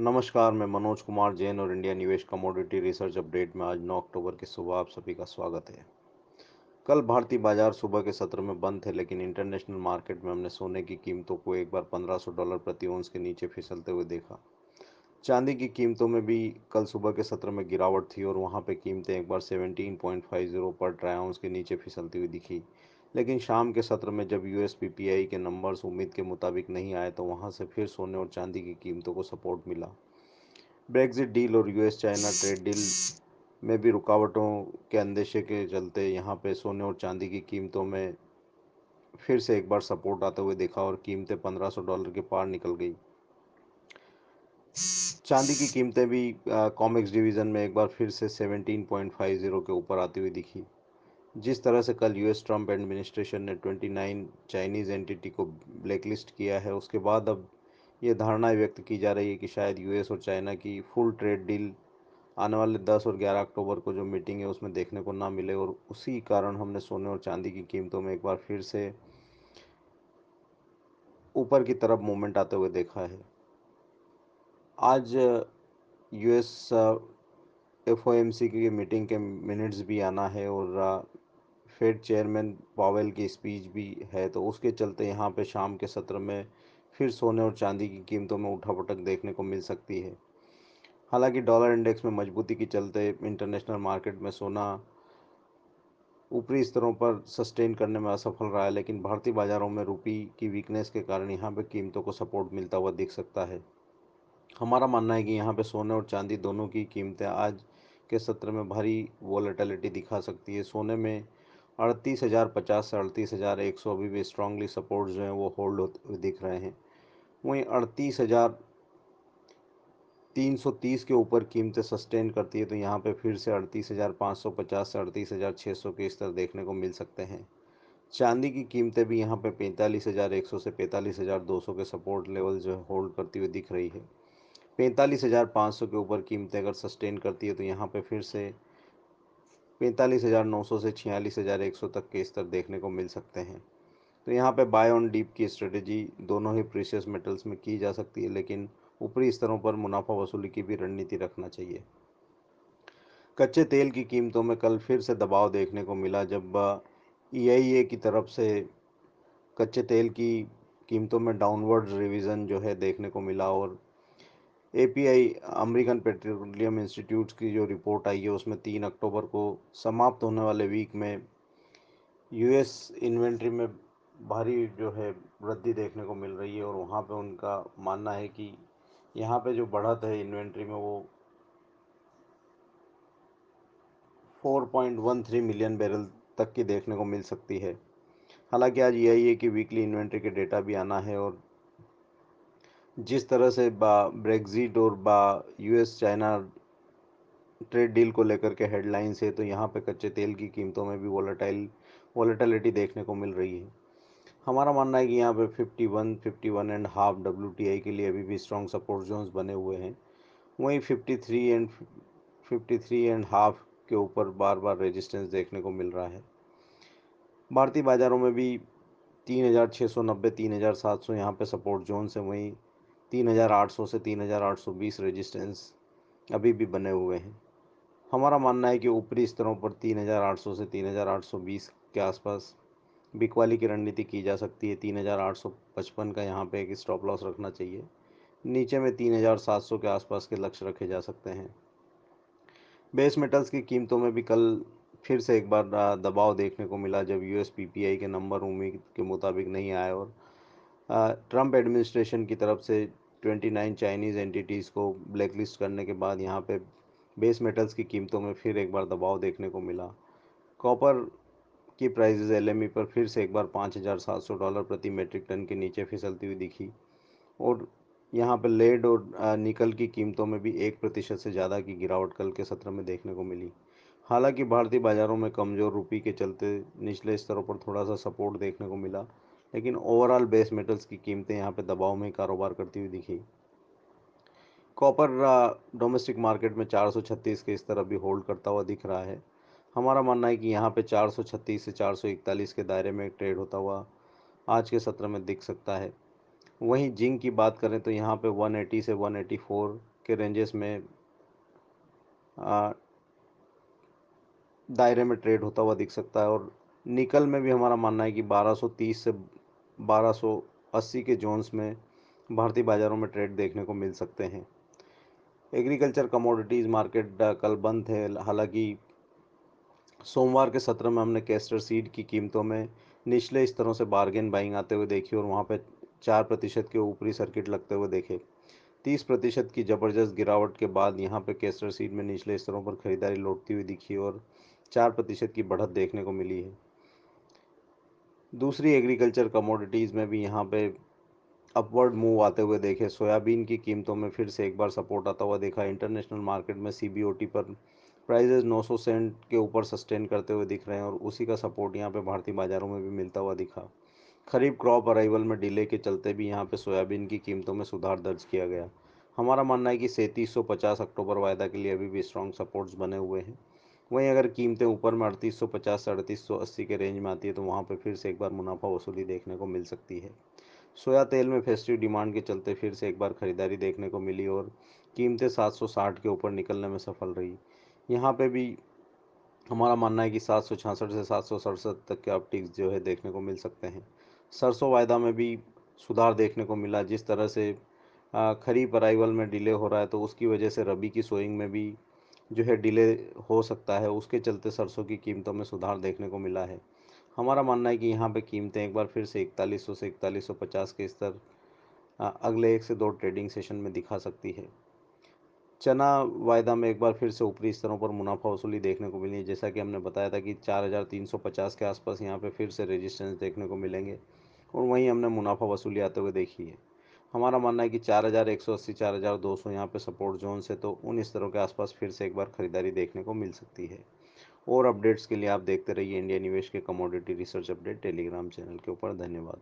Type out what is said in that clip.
नमस्कार, मैं मनोज कुमार जैन और इंडिया निवेश कमोडिटी रिसर्च अपडेट में आज 9 अक्टूबर की सुबह आप सभी का स्वागत है। कल भारतीय बाज़ार सुबह के सत्र में बंद थे लेकिन इंटरनेशनल मार्केट में हमने सोने की कीमतों को एक बार 1500 डॉलर प्रति औंस के नीचे फिसलते हुए देखा। चांदी की कीमतों में भी कल सुबह के सत्र में गिरावट थी और वहाँ पर कीमतें एक बार 17.50 पर ट्राई औंस के नीचे फिसलती हुई दिखी लेकिन शाम के सत्र में जब पीपीआई के नंबर्स उम्मीद के मुताबिक नहीं आए तो वहाँ से फिर सोने और चांदी की कीमतों को सपोर्ट मिला। ब्रेग्जिट डील और यूएस चाइना ट्रेड डील में भी रुकावटों के अंदेशे के चलते यहाँ पे सोने और चांदी की कीमतों में फिर से एक बार सपोर्ट आते हुए देखा और कीमतें 1500 डॉलर के पार निकल गई। चांदी की कीमतें भी कॉमिक्स डिवीज़न में एक बार फिर से 17.50 के ऊपर आती हुई दिखी। जिस तरह से कल यूएस ट्रंप एडमिनिस्ट्रेशन ने 29 चाइनीज़ एंटिटी को ब्लैकलिस्ट किया है, उसके बाद अब ये धारणा व्यक्त की जा रही है कि शायद यूएस और चाइना की फुल ट्रेड डील आने वाले 10 और 11 अक्टूबर को जो मीटिंग है, उसमें देखने को ना मिले और उसी कारण हमने सोने और चांदी की कीमतों में एक बार फिर से ऊपर की तरफ़ मूवमेंट आते हुए देखा है। आज यूएस एफओएमसी की मीटिंग के मिनट्स भी आना है और फेड चेयरमैन पावेल की स्पीच भी है तो उसके चलते यहाँ पे शाम के सत्र में फिर सोने और चांदी की कीमतों में उठापटक देखने को मिल सकती है। हालाँकि डॉलर इंडेक्स में मजबूती के चलते इंटरनेशनल मार्केट में सोना ऊपरी स्तरों पर सस्टेन करने में असफल रहा है, लेकिन भारतीय बाजारों में रुपी की वीकनेस के कारण यहाँ पे कीमतों को सपोर्ट मिलता हुआ दिख सकता है। हमारा मानना है कि यहाँ पे सोने और चांदी दोनों की कीमतें आज के सत्र में भारी वॉलेटिलिटी दिखा सकती है। सोने में अड़तीस हज़ार पचास से अड़तीस हज़ार एक सौ अभी भी स्ट्रांगली सपोर्ट जो हैं, वो होल्ड होते हुए दिख रहे हैं। वहीं अड़तीस हज़ार तीन सौ तीस के ऊपर कीमतें सस्टेन करती है तो यहाँ पे फिर से अड़तीस हज़ार पाँच सौ पचास से अड़तीस हज़ार छः सौ के स्तर देखने को मिल सकते हैं। चांदी की कीमतें भी यहाँ पे पैंतालीस हज़ार एक सौ से पैंतालीस हज़ार दो सौ के सपोर्ट लेवल जो है होल्ड करती हुई दिख रही है। पैंतालीस हज़ार पाँच सौ के ऊपर कीमतें अगर सस्टेन करती है तो यहाँ पे फिर से पैंतालीस हज़ार नौ सौ से छियालीस हज़ार एक सौ तक के स्तर देखने को मिल सकते हैं। तो यहाँ पे बाय ऑन डीप की स्ट्रेटजी दोनों ही प्रीशियस मेटल्स में की जा सकती है, लेकिन ऊपरी स्तरों पर मुनाफा वसूली की भी रणनीति रखना चाहिए। कच्चे तेल की कीमतों में कल फिर से दबाव देखने को मिला, जब EIA की तरफ़ से कच्चे तेल की कीमतों में डाउनवर्ड रिवीजन जो है देखने को मिला और एपीआई, अमेरिकन पेट्रोलियम इंस्टीट्यूट की जो रिपोर्ट आई है, उसमें तीन अक्टूबर को समाप्त होने वाले वीक में यूएस इन्वेंट्री में भारी जो है वृद्धि देखने को मिल रही है और वहाँ पे उनका मानना है कि यहाँ पे जो बढ़त है इन्वेंट्री में वो 4.13 मिलियन बैरल तक की देखने को मिल सकती है। हालाँकि आज यही है कि वीकली इन्वेंट्री के डेटा भी आना है और जिस तरह से बा ब्रेग्जिट और बा यूएस चाइना ट्रेड डील को लेकर के हेडलाइंस है तो यहाँ पे कच्चे तेल की कीमतों में भी वॉलेटाइल वोलेटिलिटी देखने को मिल रही है। हमारा मानना है कि यहाँ पे 51, 51 एंड हाफ़ डब्ल्यूटीआई के लिए अभी भी स्ट्रॉन्ग सपोर्ट जोन्स बने हुए हैं। वहीं 53 एंड 53 एंड हाफ़ के ऊपर बार बार रेजिस्टेंस देखने को मिल रहा है। भारतीय बाज़ारों में भी तीन हज़ार छः सौ नब्बे तीन हज़ार सात सौ यहाँ पर सपोर्ट जोन्स हैं। वहीं तीन हज़ार आठ सौ से तीन हज़ार आठ सौ बीस रेजिस्टेंस अभी भी बने हुए हैं। हमारा मानना है कि ऊपरी स्तरों पर तीन हज़ार आठ सौ से तीन हज़ार आठ सौ बीस के आसपास बिकवाली की रणनीति की जा सकती है। तीन हज़ार आठ सौ पचपन का यहाँ पे एक स्टॉप लॉस रखना चाहिए। नीचे में तीन हज़ार सात सौ के आसपास के लक्ष्य रखे जा सकते हैं। बेस मेटल्स की कीमतों में भी कल फिर से एक बार दबाव देखने को मिला जब यूएस पीपीआई के नंबर उम्मीद के मुताबिक नहीं आए और ट्रंप एडमिनिस्ट्रेशन की तरफ़ से 29 चाइनीज़ एंटिटीज़ को ब्लैकलिस्ट करने के बाद यहाँ पे बेस मेटल्स की कीमतों में फिर एक बार दबाव देखने को मिला। कॉपर की प्राइजेज एल पर फिर से एक बार पाँच हज़ार सात सौ डॉलर प्रति मेट्रिक टन के नीचे फिसलती हुई दिखी। और यहाँ पर लेड और निकल की कीमतों में भी एक प्रतिशत से ज़्यादा की गिरावट कल के सत्र में देखने को मिली। हालाँकि भारतीय बाज़ारों में कमज़ोर रुपी के चलते निचले स्तरों पर थोड़ा सा सपोर्ट देखने को मिला। लेकिन ओवरऑल बेस मेटल्स की कीमतें यहाँ पे दबाव में कारोबार करती हुई दिखी। कॉपर डोमेस्टिक मार्केट में 436 के स्तर भी होल्ड करता हुआ दिख रहा है। हमारा मानना है कि यहाँ पे 436 से 441 के दायरे में ट्रेड होता हुआ आज के सत्र में दिख सकता है। वहीं जिंक की बात करें तो यहाँ पे 180 से 184 के रेंजेस में दायरे में ट्रेड होता हुआ दिख सकता है और निकल में भी हमारा मानना है कि 1230 से 1280 के जोन्स में भारतीय बाज़ारों में ट्रेड देखने को मिल सकते हैं। एग्रीकल्चर कमोडिटीज़ मार्केट कल बंद थे हालाँकि सोमवार के सत्र में हमने कैस्टर सीड की कीमतों में निचले स्तरों से बार्गेन बाइंग आते हुए देखी और वहाँ पर चार प्रतिशत के ऊपरी सर्किट लगते हुए देखे। तीस प्रतिशत की ज़बरदस्त गिरावट के बाद यहाँ पे कैस्टर सीड में निचले स्तरों पर खरीदारी लौटती हुई दिखी और चार प्रतिशत की बढ़त देखने को मिली है। दूसरी एग्रीकल्चर कमोडिटीज़ में भी यहाँ पे अपवर्ड मूव आते हुए देखे। सोयाबीन की कीमतों में फिर से एक बार सपोर्ट आता हुआ देखा। इंटरनेशनल मार्केट में सी पर प्राइजेज 900 सेंट के ऊपर सस्टेन करते हुए दिख रहे हैं और उसी का सपोर्ट यहाँ पे भारतीय बाज़ारों में भी मिलता हुआ दिखा। खरीफ क्रॉप अराइवल में डिले के चलते भी यहाँ पे सोयाबीन की कीमतों में सुधार दर्ज किया गया। हमारा मानना है कि सैंतीस अक्टूबर वायदा के लिए अभी भी स्ट्रॉन्ग सपोर्ट्स बने हुए हैं। वहीं अगर कीमतें ऊपर में अड़तीस सौ, पचास से अड़तीस सौ, अस्सी के रेंज में आती है तो वहाँ पर फिर से एक बार मुनाफा वसूली देखने को मिल सकती है। सोया तेल में फेस्टिव डिमांड के चलते फिर से एक बार खरीदारी देखने को मिली और कीमतें 760 के ऊपर निकलने में सफल रही। यहाँ पे भी हमारा मानना है कि सात सौ छियासठ से सात सौ सड़सठ तक के अपटिक्स जो है देखने को मिल सकते हैं। सरसों वायदा में भी सुधार देखने को मिला। जिस तरह से खरीफ अराइवल में डिले हो रहा है तो उसकी वजह से रबी की सोइंग में भी जो है डिले हो सकता है, उसके चलते सरसों की कीमतों में सुधार देखने को मिला है। हमारा मानना है कि यहाँ पे कीमतें एक बार फिर से इकतालीस सौ से इकतालीस सौ पचास के स्तर अगले एक से दो ट्रेडिंग सेशन में दिखा सकती है। चना वायदा में एक बार फिर से ऊपरी स्तरों पर मुनाफा वसूली देखने को मिली है। जैसा कि हमने बताया था कि 4350 के आसपास यहाँ पे फिर से रेजिस्टेंस देखने को मिलेंगे और वहीं हमने मुनाफा वसूली आते हुए देखी है। हमारा मानना है कि चार हज़ार, एक सौ अस्सी, चार हज़ार, दो सौ यहाँ पर सपोर्ट जोन से तो उन स्तरों के आसपास फिर से एक बार खरीदारी देखने को मिल सकती है। और अपडेट्स के लिए आप देखते रहिए इंडिया निवेश के commodity research update Telegram channel के ऊपर। धन्यवाद।